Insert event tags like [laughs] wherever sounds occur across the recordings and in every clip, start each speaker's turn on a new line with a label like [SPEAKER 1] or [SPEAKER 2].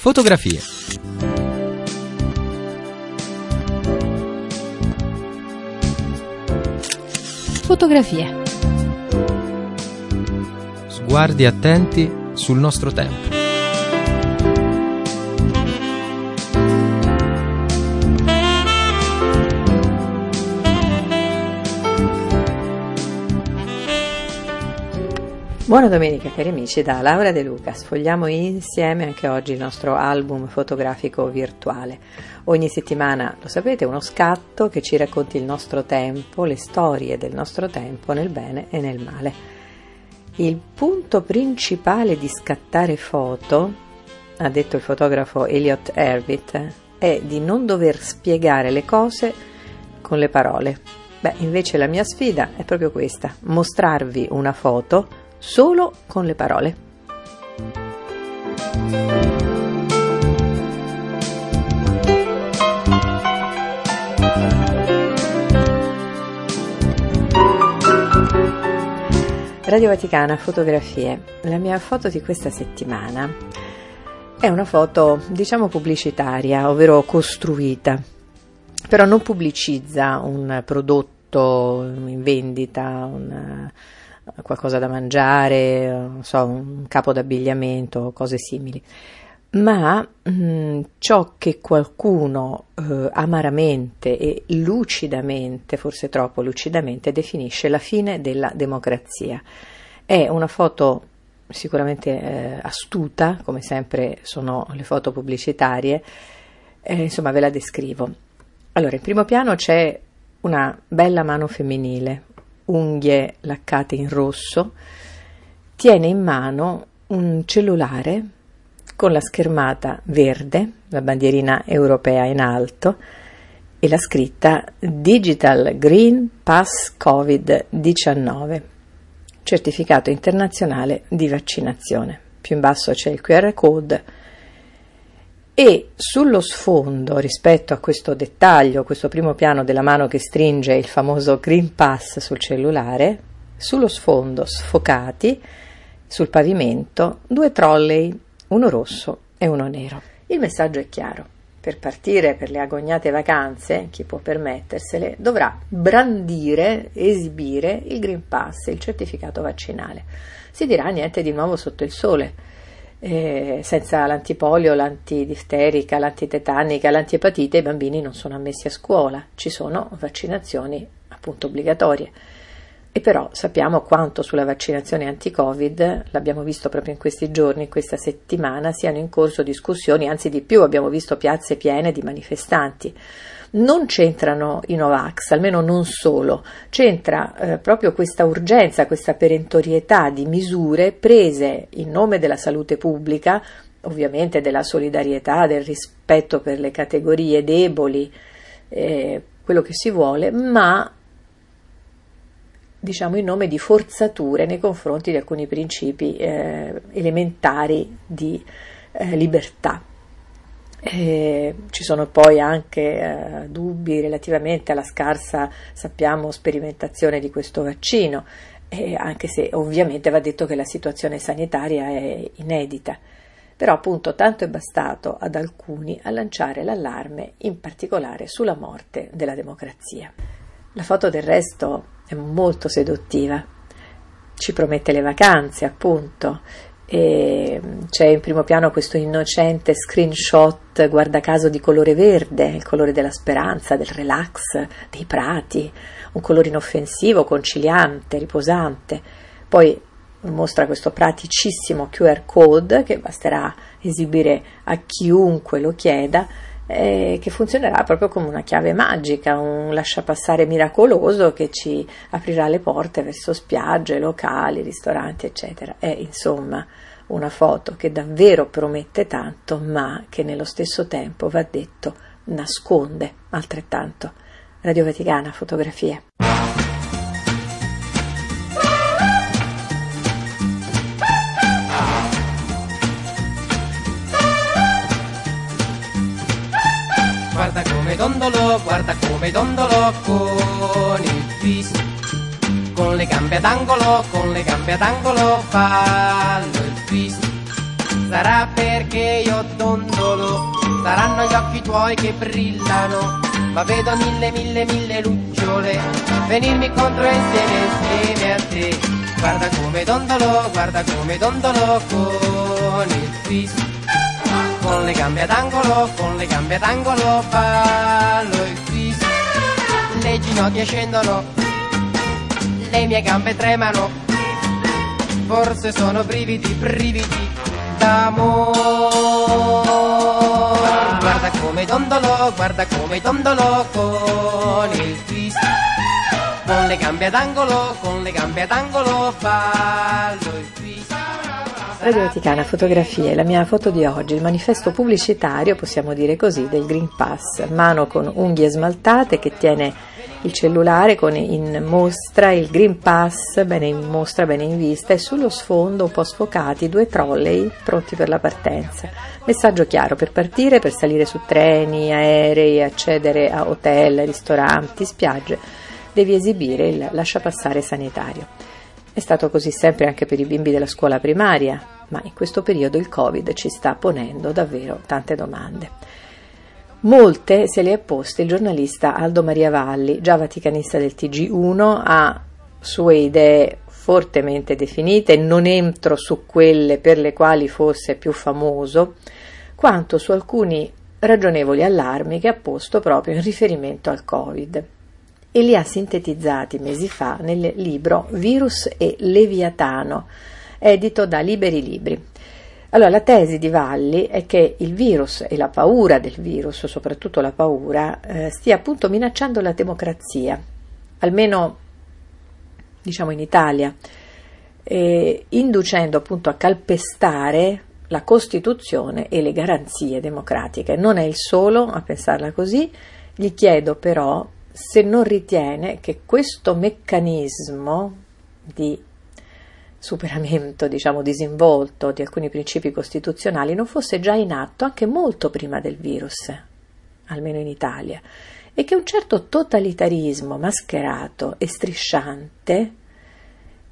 [SPEAKER 1] Fotografie.
[SPEAKER 2] Fotografie.
[SPEAKER 1] Sguardi attenti sul nostro tempo.
[SPEAKER 3] Buona domenica cari amici da Laura De Luca, sfogliamo insieme anche oggi il nostro album fotografico virtuale. Ogni settimana, lo sapete, uno scatto che ci racconti il nostro tempo, le storie del nostro tempo nel bene e nel male. Il punto principale di scattare foto, ha detto il fotografo Elliot Erwitt, è di non dover spiegare le cose con le parole. Beh, invece la mia sfida è proprio questa, mostrarvi una foto solo con le parole. Radio Vaticana, fotografie. La mia foto di questa settimana è una foto, diciamo, pubblicitaria, ovvero costruita, però non pubblicizza un prodotto in vendita, un, qualcosa da mangiare, non so, un capo d'abbigliamento, cose simili. Ma mh, mm, ciò che qualcuno eh, amaramente e lucidamente, forse troppo lucidamente, definisce la fine della democrazia. È una foto sicuramente eh, astuta, come sempre sono le foto pubblicitarie, eh, insomma ve la descrivo. Allora, in primo piano c'è una bella mano femminile, unghie laccate in rosso, tiene in mano un cellulare con la schermata verde, la bandierina europea in alto e la scritta Digital Green Pass Covid-19, certificato internazionale di vaccinazione. Più in basso c'è il QR code e sullo sfondo, rispetto a questo dettaglio, questo primo piano della mano che stringe il famoso Green Pass sul cellulare, sullo sfondo, sfocati, sul pavimento, due trolley, uno rosso e uno nero. Il messaggio è chiaro. Per partire per le agognate vacanze, chi può permettersele, dovrà brandire, esibire il Green Pass, il certificato vaccinale. Si dirà niente di nuovo sotto il sole eh, senza l'antipolio, l'antidifterica, l'antitetanica, l'antiepatite i bambini non sono ammessi a scuola, ci sono vaccinazioni appunto obbligatorie. E però sappiamo quanto sulla vaccinazione anti-Covid, l'abbiamo visto proprio in questi giorni, in questa settimana, siano in corso discussioni, anzi di più abbiamo visto piazze piene di manifestanti non c'entrano i Novax, almeno non solo, c'entra eh, proprio questa urgenza, questa perentorietà di misure prese in nome della salute pubblica, ovviamente della solidarietà, del rispetto per le categorie deboli, eh, quello che si vuole, ma diciamo in nome di forzature nei confronti di alcuni principi eh, elementari di eh, libertà. E ci sono poi anche eh, dubbi relativamente alla scarsa, sappiamo, sperimentazione di questo vaccino, anche se ovviamente va detto che la situazione sanitaria è inedita. Però appunto tanto è bastato ad alcuni a lanciare l'allarme, in particolare sulla morte della democrazia. La foto del resto è molto seduttiva, ci promette le vacanze appunto e c'è in primo piano questo innocente screenshot, guarda caso, di colore verde, il colore della speranza, del relax, dei prati, un colore inoffensivo, conciliante, riposante. Poi mostra questo praticissimo QR code che basterà esibire a chiunque lo chieda, eh, che funzionerà proprio come una chiave magica, un lasciapassare miracoloso che ci aprirà le porte verso spiagge, locali, ristoranti, eccetera. È insomma una foto che davvero promette tanto, ma che nello stesso tempo, va detto, nasconde altrettanto. Radio Vaticana, fotografie.
[SPEAKER 4] Dondolo, guarda come dondolo con il twist. Con le gambe ad angolo, con le gambe ad angolo fallo il twist. Sarà perché io dondolo, saranno gli occhi tuoi che brillano, ma vedo mille, mille, mille lucciole venirmi contro insieme, insieme a te. Guarda come dondolo, guarda come dondolo con il twist. Con le gambe ad angolo, con le gambe ad angolo, ballo il twist. Le ginocchia scendono, le mie gambe tremano, forse sono brividi, brividi d'amore. Guarda come dondolo, guarda come dondolo con il twist. Con le gambe ad angolo, con le gambe ad angolo, ballo.
[SPEAKER 3] Radio Vaticana, fotografie, la mia foto di oggi, il manifesto pubblicitario, possiamo dire così, del Green Pass, mano con unghie smaltate che tiene il cellulare con in mostra il Green Pass, bene in mostra, bene in vista, e sullo sfondo un po' sfocati due trolley pronti per la partenza. Messaggio chiaro, per partire, per salire su treni, aerei, accedere a hotel, ristoranti, spiagge, devi esibire il lasciapassare sanitario. È stato così sempre anche per i bimbi della scuola primaria, ma in questo periodo il Covid ci sta ponendo davvero tante domande. Molte se le è poste il giornalista Aldo Maria Valli, già vaticanista del TG1, ha sue idee fortemente definite, non entro su quelle per le quali fosse più famoso, quanto su alcuni ragionevoli allarmi che ha posto proprio in riferimento al Covid e li ha sintetizzati mesi fa nel libro Virus e Leviatano, edito da Liberi Libri. Allora, la tesi di Valli è che il virus e la paura del virus, soprattutto la paura, eh, stia appunto minacciando la democrazia, almeno diciamo in Italia, eh, inducendo appunto a calpestare la Costituzione e le garanzie democratiche. Non è il solo a pensarla così, gli chiedo però se non ritiene che questo meccanismo di superamento, diciamo, disinvolto di alcuni principi costituzionali non fosse già in atto anche molto prima del virus, almeno in Italia, e che un certo totalitarismo mascherato e strisciante,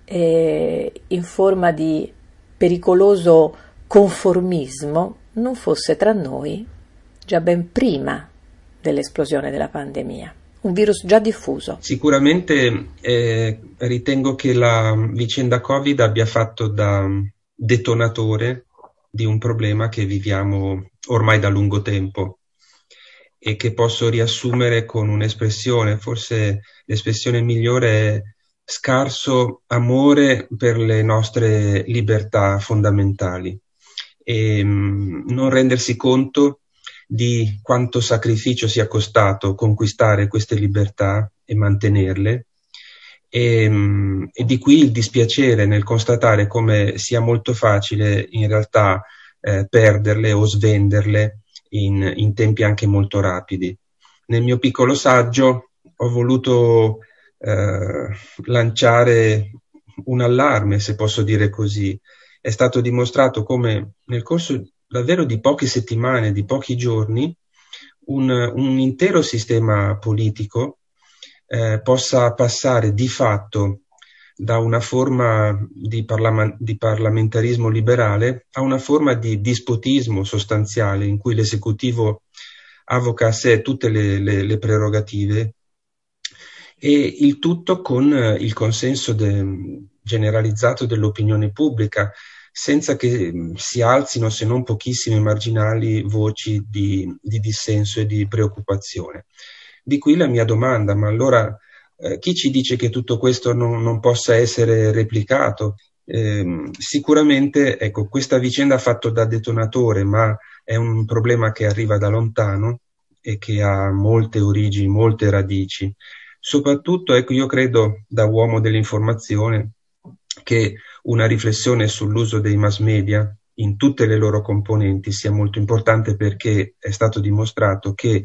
[SPEAKER 3] eh, in forma di pericoloso conformismo, non fosse tra noi già ben prima dell'esplosione della pandemia un virus già diffuso.
[SPEAKER 5] Sicuramente eh, ritengo che la vicenda Covid abbia fatto da detonatore di un problema che viviamo ormai da lungo tempo e che posso riassumere con un'espressione, forse l'espressione migliore è scarso amore per le nostre libertà fondamentali e mh, mm, non rendersi conto di quanto sacrificio sia costato conquistare queste libertà e mantenerle e, mm, e, di qui il dispiacere nel constatare come sia molto facile in realtà eh, perderle o svenderle in, in, tempi anche molto rapidi. Nel mio piccolo saggio ho voluto eh, lanciare un allarme, se posso dire così. È stato dimostrato come nel corso davvero di poche settimane, di pochi giorni, un, un intero sistema politico eh, possa passare di fatto da una forma di, parla- di, parlamentarismo liberale a una forma di dispotismo sostanziale in cui l'esecutivo avoca a sé tutte le, le, le prerogative e il tutto con il consenso de- generalizzato dell'opinione pubblica senza che mm, si alzino se non pochissime marginali voci di, di dissenso e di preoccupazione. Di qui la mia domanda, ma allora eh, chi ci dice che tutto questo non, non possa essere replicato? Eh, sicuramente ecco, questa vicenda ha fatto da detonatore, ma è un problema che arriva da lontano e che ha molte origini, molte radici. Soprattutto, ecco, io credo da uomo dell'informazione che una riflessione sull'uso dei mass media in tutte le loro componenti sia molto importante perché è stato dimostrato che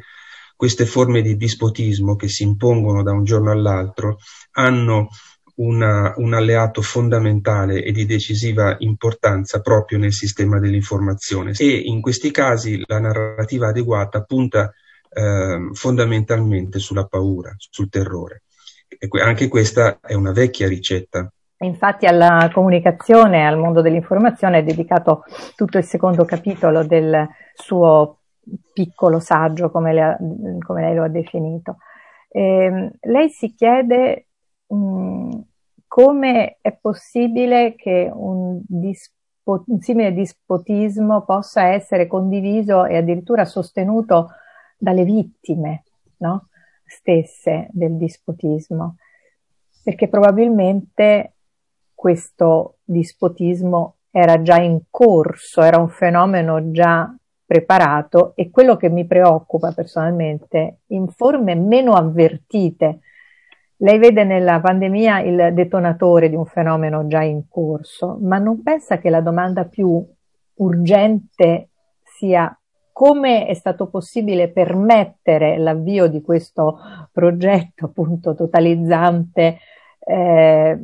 [SPEAKER 5] queste forme di dispotismo che si impongono da un giorno all'altro hanno una, un alleato fondamentale e di decisiva importanza proprio nel sistema dell'informazione e in questi casi la narrativa adeguata punta eh, fondamentalmente sulla paura, sul terrore. E anche questa è una vecchia ricetta
[SPEAKER 6] Infatti alla comunicazione, al mondo dell'informazione è dedicato tutto il secondo capitolo del suo piccolo saggio, come, ha, come lei lo ha definito. Eh, lei si chiede mh, come è possibile che un, dispo, un simile dispotismo possa essere condiviso e addirittura sostenuto dalle vittime no? stesse del dispotismo, perché probabilmente questo dispotismo era già in corso, era un fenomeno già preparato e quello che mi preoccupa personalmente, in forme meno avvertite, lei vede nella pandemia il detonatore di un fenomeno già in corso, ma non pensa che la domanda più urgente sia come è stato possibile permettere l'avvio di questo progetto appunto totalizzante eh,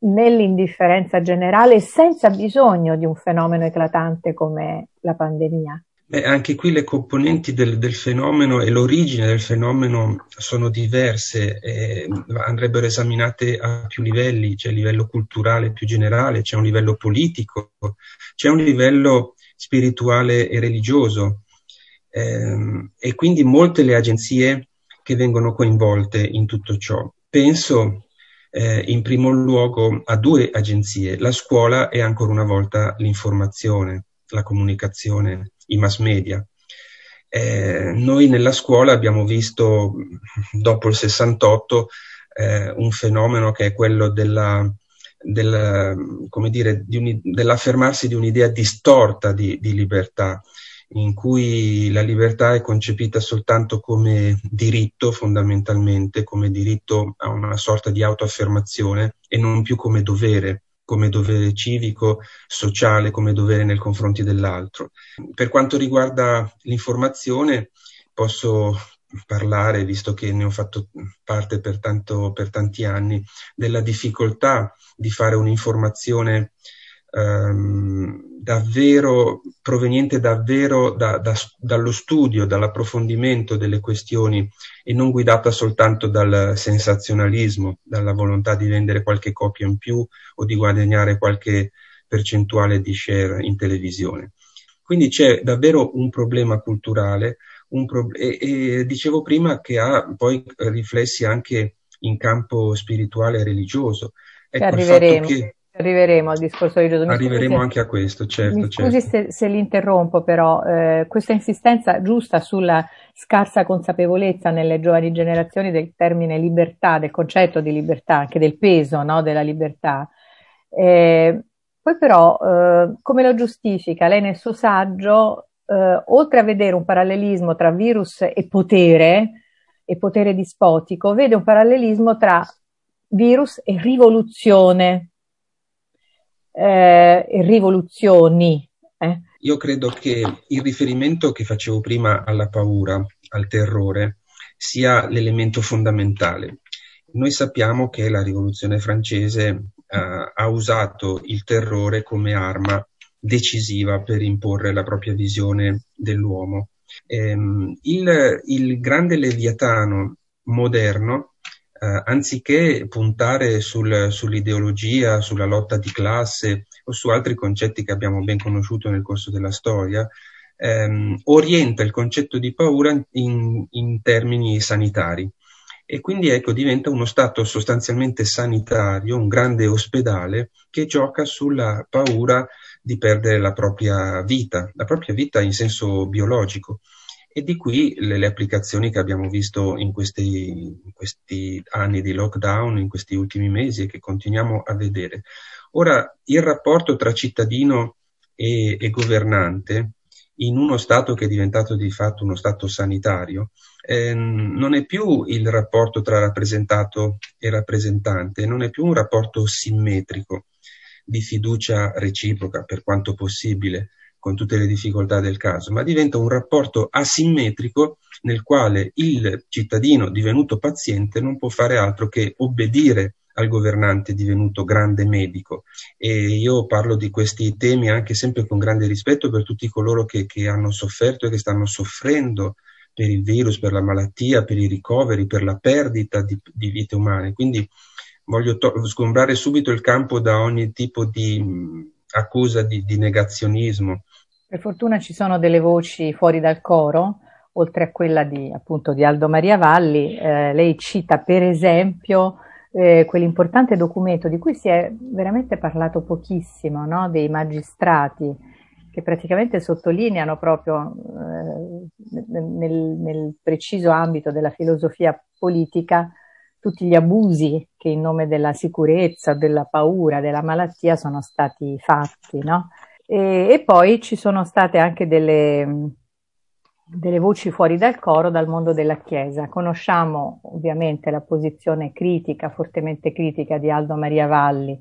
[SPEAKER 6] nell'indifferenza generale senza bisogno di un fenomeno eclatante come la pandemia.
[SPEAKER 5] Beh, anche qui le componenti del, del, fenomeno e l'origine del fenomeno sono diverse, e andrebbero esaminate a più livelli, c'è il livello culturale più generale, c'è un livello politico, c'è un livello spirituale e religioso ehm, e quindi molte le agenzie che vengono coinvolte in tutto ciò. Penso eh, in primo luogo a due agenzie, la scuola e ancora una volta l'informazione, la comunicazione, i mass media. Eh, noi nella scuola abbiamo visto dopo il 68 eh, un fenomeno che è quello della, del, dire, di un, dell'affermarsi di un'idea distorta di, di libertà in cui la libertà è concepita soltanto come diritto fondamentalmente, come diritto a una sorta di autoaffermazione e non più come dovere, come dovere civico, sociale, come dovere nei confronti dell'altro. Per quanto riguarda l'informazione, posso parlare, visto che ne ho fatto parte per, tanto, per tanti anni, della difficoltà di fare un'informazione ehm, davvero proveniente davvero da, da, dallo studio, dall'approfondimento delle questioni e non guidata soltanto dal sensazionalismo, dalla volontà di vendere qualche copia in più o di guadagnare qualche percentuale di share in televisione. Quindi c'è davvero un problema culturale un pro- e, e dicevo prima che ha poi riflessi anche in campo spirituale e religioso.
[SPEAKER 6] Ecco, arriveremo. Che, Arriveremo al discorso religioso.
[SPEAKER 5] Mi Arriveremo scusi, anche a questo, certo.
[SPEAKER 6] Mi scusi
[SPEAKER 5] certo.
[SPEAKER 6] Se, se l'interrompo, però, eh, questa insistenza giusta sulla scarsa consapevolezza nelle giovani generazioni del termine libertà, del concetto di libertà, anche del peso no, della libertà. Eh, poi però, eh, come lo giustifica? Lei nel suo saggio, eh, oltre a vedere un parallelismo tra virus e potere, e potere dispotico, vede un parallelismo tra virus e rivoluzione eh, rivoluzioni. Eh.
[SPEAKER 5] Io credo che il riferimento che facevo prima alla paura, al terrore, sia l'elemento fondamentale. Noi sappiamo che la rivoluzione francese eh, ha usato il terrore come arma decisiva per imporre la propria visione dell'uomo. Ehm, il, il grande leviatano moderno eh, anziché puntare sul, sull'ideologia, sulla lotta di classe o su altri concetti che abbiamo ben conosciuto nel corso della storia, ehm, orienta il concetto di paura in, in termini sanitari e quindi ecco diventa uno stato sostanzialmente sanitario, un grande ospedale che gioca sulla paura di perdere la propria vita, la propria vita in senso biologico. E di qui le, le applicazioni che abbiamo visto in questi, in questi anni di lockdown, in questi ultimi mesi e che continuiamo a vedere. Ora, il rapporto tra cittadino e, e governante in uno Stato che è diventato di fatto uno Stato sanitario, eh, non è più il rapporto tra rappresentato e rappresentante, non è più un rapporto simmetrico di fiducia reciproca per quanto possibile, con tutte le difficoltà del caso, ma diventa un rapporto asimmetrico nel quale il cittadino divenuto paziente non può fare altro che obbedire al governante divenuto grande medico. E io parlo di questi temi anche sempre con grande rispetto per tutti coloro che, che hanno sofferto e che stanno soffrendo per il virus, per la malattia, per i ricoveri, per la perdita di, di vite umane. Quindi voglio to- sgombrare subito il campo da ogni tipo di accusa di, di negazionismo.
[SPEAKER 6] Per fortuna ci sono delle voci fuori dal coro, oltre a quella di, appunto, di Aldo Maria Valli. Eh, lei cita per esempio eh, quell'importante documento di cui si è veramente parlato pochissimo, no? dei magistrati, che praticamente sottolineano proprio eh, nel, nel preciso ambito della filosofia politica tutti gli abusi che in nome della sicurezza, della paura, della malattia sono stati fatti, no? E, e poi ci sono state anche delle, delle voci fuori dal coro dal mondo della Chiesa. Conosciamo ovviamente la posizione critica, fortemente critica di Aldo Maria Valli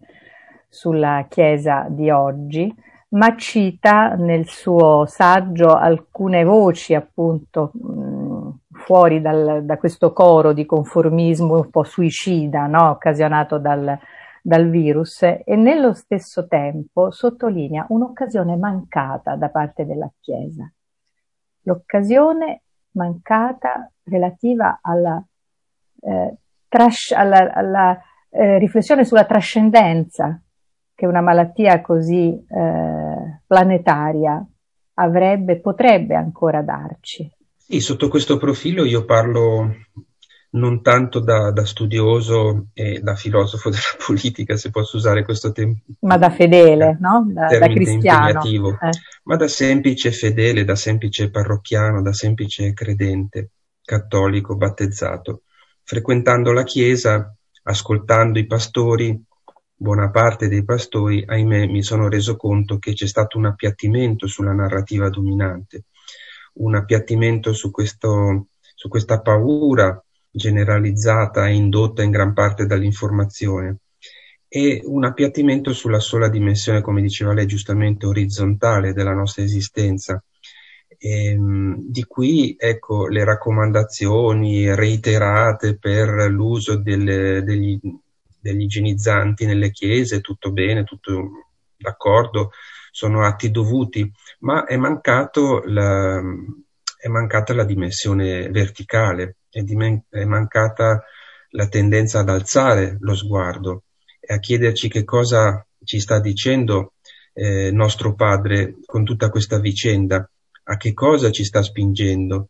[SPEAKER 6] sulla Chiesa di oggi, ma cita nel suo saggio alcune voci appunto fuori dal, da questo coro di conformismo un po' suicida, no? occasionato dal, dal virus, e nello stesso tempo sottolinea un'occasione mancata da parte della Chiesa. L'occasione mancata relativa alla, eh, tras- alla, alla eh, riflessione sulla trascendenza che una malattia così eh, planetaria avrebbe, potrebbe ancora darci.
[SPEAKER 5] Sì, sotto questo profilo io parlo non tanto da, da, studioso e da filosofo [laughs] della politica, se posso usare questo termine.
[SPEAKER 6] Ma da fedele, no? Da, da cristiano.
[SPEAKER 5] Eh. Ma da semplice fedele, da semplice parrocchiano, da semplice credente, cattolico, battezzato. Frequentando la chiesa, ascoltando i pastori, buona parte dei pastori, ahimè, mi sono reso conto che c'è stato un appiattimento sulla narrativa dominante un appiattimento su, questo, su questa paura generalizzata e indotta in gran parte dall'informazione e un appiattimento sulla sola dimensione, come diceva lei giustamente, orizzontale della nostra esistenza. E, ehm, di qui ecco le raccomandazioni reiterate per l'uso delle, degli, degli igienizzanti nelle chiese, tutto bene, tutto d'accordo, sono atti dovuti, ma è, la, è mancata la dimensione verticale, è, dimen- è mancata la tendenza ad alzare lo sguardo e a chiederci che cosa ci sta dicendo eh, nostro padre con tutta questa vicenda, a che cosa ci sta spingendo.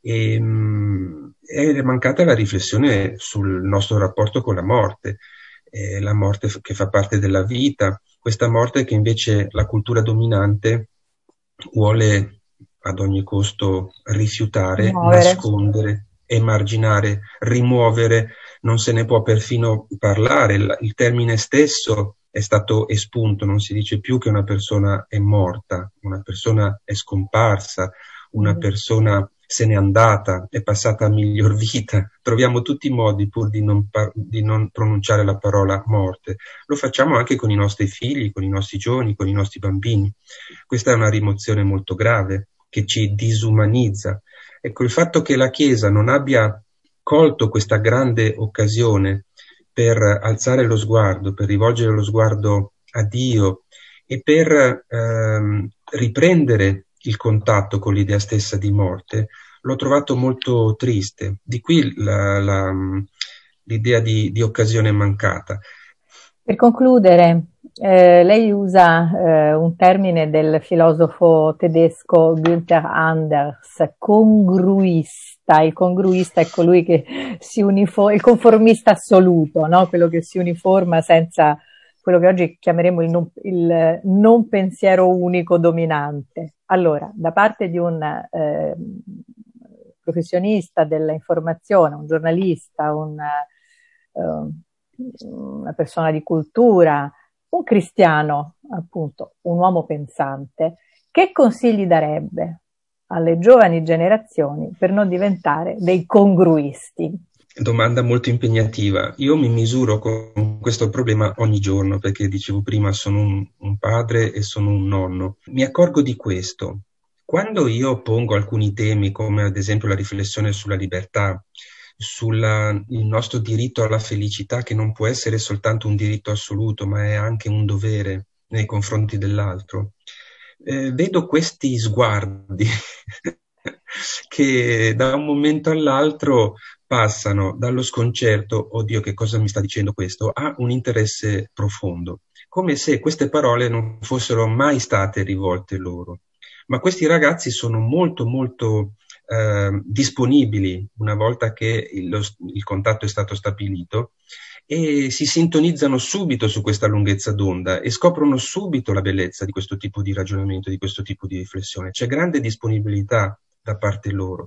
[SPEAKER 5] E, mh, mm, è mancata la riflessione sul nostro rapporto con la morte, eh, la morte che fa parte della vita, questa morte che invece la cultura dominante vuole ad ogni costo rifiutare, Muovere. nascondere, emarginare, rimuovere, non se ne può perfino parlare, il, termine stesso è stato espunto, non si dice più che una persona è morta, una persona è scomparsa, una mm. persona se n'è andata, è passata a miglior vita. Troviamo tutti i modi pur di non, par- di non, pronunciare la parola morte. Lo facciamo anche con i nostri figli, con i nostri giovani, con i nostri bambini. Questa è una rimozione molto grave che ci disumanizza. Ecco, il fatto che la Chiesa non abbia colto questa grande occasione per alzare lo sguardo, per rivolgere lo sguardo a Dio e per ehm, riprendere il contatto con l'idea stessa di morte, l'ho trovato molto triste. Di qui la, la, l'idea di, di, occasione mancata.
[SPEAKER 6] Per concludere, eh, lei usa eh, un termine del filosofo tedesco Günther Anders, congruista. Il congruista è colui che si uniforma, il conformista assoluto, no? quello che si uniforma senza quello che oggi chiameremo il non, il non pensiero unico dominante. Allora, da parte di un eh, professionista dell'informazione, un giornalista, un, uh, una persona di cultura, un cristiano, appunto, un uomo pensante, che consigli darebbe alle giovani generazioni per non diventare dei congruisti?
[SPEAKER 5] Domanda molto impegnativa. Io mi misuro con questo problema ogni giorno perché dicevo prima sono un, un padre e sono un nonno. Mi accorgo di questo. Quando io pongo alcuni temi come ad esempio la riflessione sulla libertà, sul nostro diritto alla felicità che non può essere soltanto un diritto assoluto ma è anche un dovere nei confronti dell'altro, eh, vedo questi sguardi [laughs] che da un momento all'altro passano dallo sconcerto, oddio che cosa mi sta dicendo questo, a un interesse profondo, come se queste parole non fossero mai state rivolte loro. Ma questi ragazzi sono molto molto eh, disponibili una volta che il, lo, il contatto è stato stabilito e si sintonizzano subito su questa lunghezza d'onda e scoprono subito la bellezza di questo tipo di ragionamento, di questo tipo di riflessione. C'è grande disponibilità da parte loro.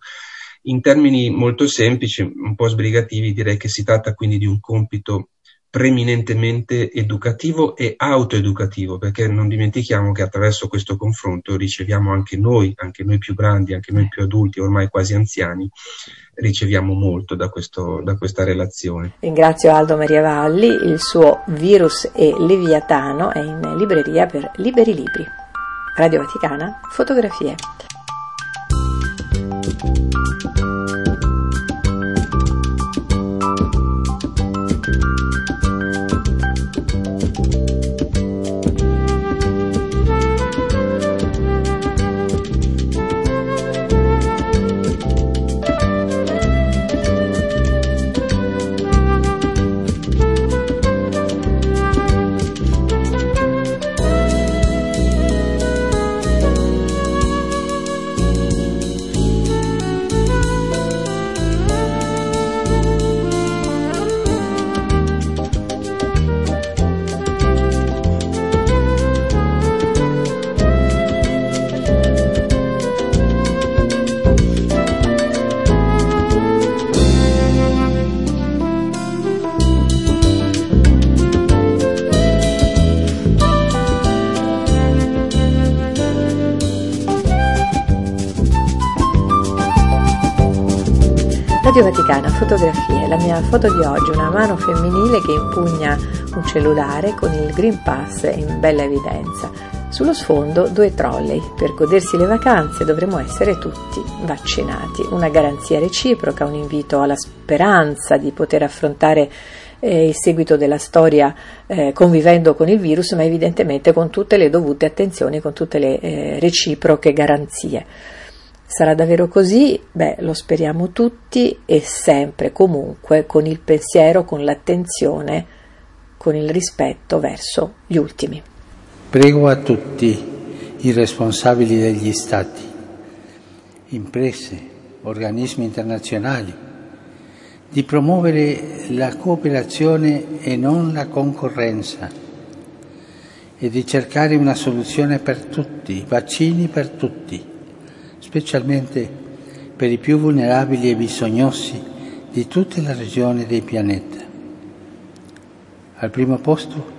[SPEAKER 5] In termini molto semplici, un po' sbrigativi, direi che si tratta quindi di un compito preminentemente educativo e autoeducativo, perché non dimentichiamo che attraverso questo confronto riceviamo anche noi, anche noi più grandi, anche noi più adulti, ormai quasi anziani, riceviamo molto da, questo, da questa relazione.
[SPEAKER 3] Ringrazio Aldo Maria Valli, il suo Virus e Leviatano è in libreria per Liberi Libri. Radio Vaticana, fotografie. Radio Vaticana, fotografie. La mia foto di oggi, una mano femminile che impugna un cellulare con il Green Pass in bella evidenza. Sullo sfondo due trolley. Per godersi le vacanze dovremo essere tutti vaccinati. Una garanzia reciproca, un invito alla speranza di poter affrontare eh, il seguito della storia eh, convivendo con il virus, ma evidentemente con tutte le dovute attenzioni, con tutte le eh, reciproche garanzie. Sarà davvero così? Beh, lo speriamo tutti e sempre, comunque, con il pensiero, con l'attenzione, con il rispetto verso gli ultimi.
[SPEAKER 7] Prego a tutti i responsabili degli Stati, imprese, organismi internazionali, di promuovere la cooperazione e non la concorrenza e di cercare una soluzione per tutti, vaccini per tutti specialmente per i più vulnerabili e bisognosi di tutte le regioni del pianeta. Al primo posto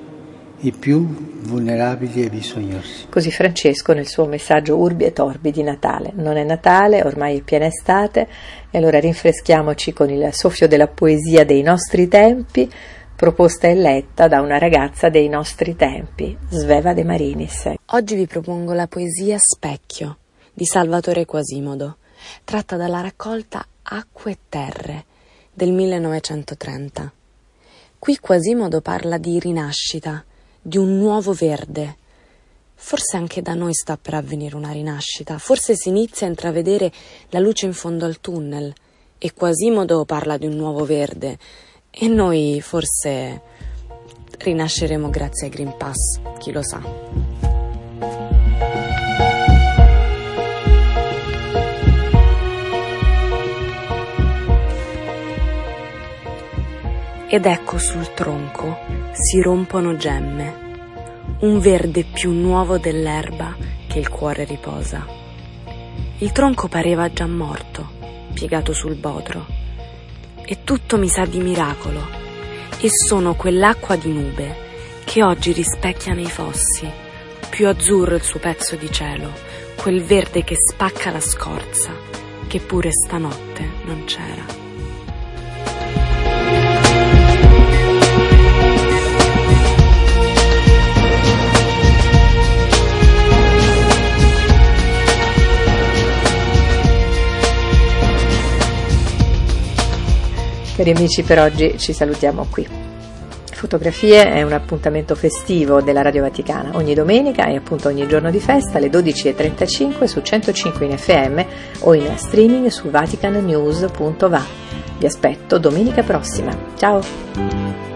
[SPEAKER 7] i più vulnerabili e bisognosi.
[SPEAKER 3] Così Francesco nel suo messaggio Urbi e Torbi di Natale. Non è Natale, ormai è piena estate, e allora rinfreschiamoci con il soffio della poesia dei nostri tempi, proposta e letta da una ragazza dei nostri tempi, Sveva De Marinis.
[SPEAKER 8] Oggi vi propongo la poesia Specchio di Salvatore Quasimodo, tratta dalla raccolta Acque e Terre del 1930. Qui Quasimodo parla di rinascita, di un nuovo verde. Forse anche da noi sta per avvenire una rinascita, forse si inizia a intravedere la luce in fondo al tunnel e Quasimodo parla di un nuovo verde e noi forse rinasceremo grazie ai Green Pass, chi lo sa. Ed ecco sul tronco si rompono gemme, un verde più nuovo dell'erba che il cuore riposa. Il tronco pareva già morto, piegato sul bodro, e tutto mi sa di miracolo, e sono quell'acqua di nube che oggi rispecchia nei fossi, più azzurro il suo pezzo di cielo, quel verde che spacca la scorza, che pure stanotte non c'era.
[SPEAKER 3] Cari amici, per oggi ci salutiamo qui. Fotografie è un appuntamento festivo della Radio Vaticana, ogni domenica e appunto ogni giorno di festa alle 12.35 su 105 in FM o in streaming su vaticannews.va. Vi aspetto domenica prossima. Ciao!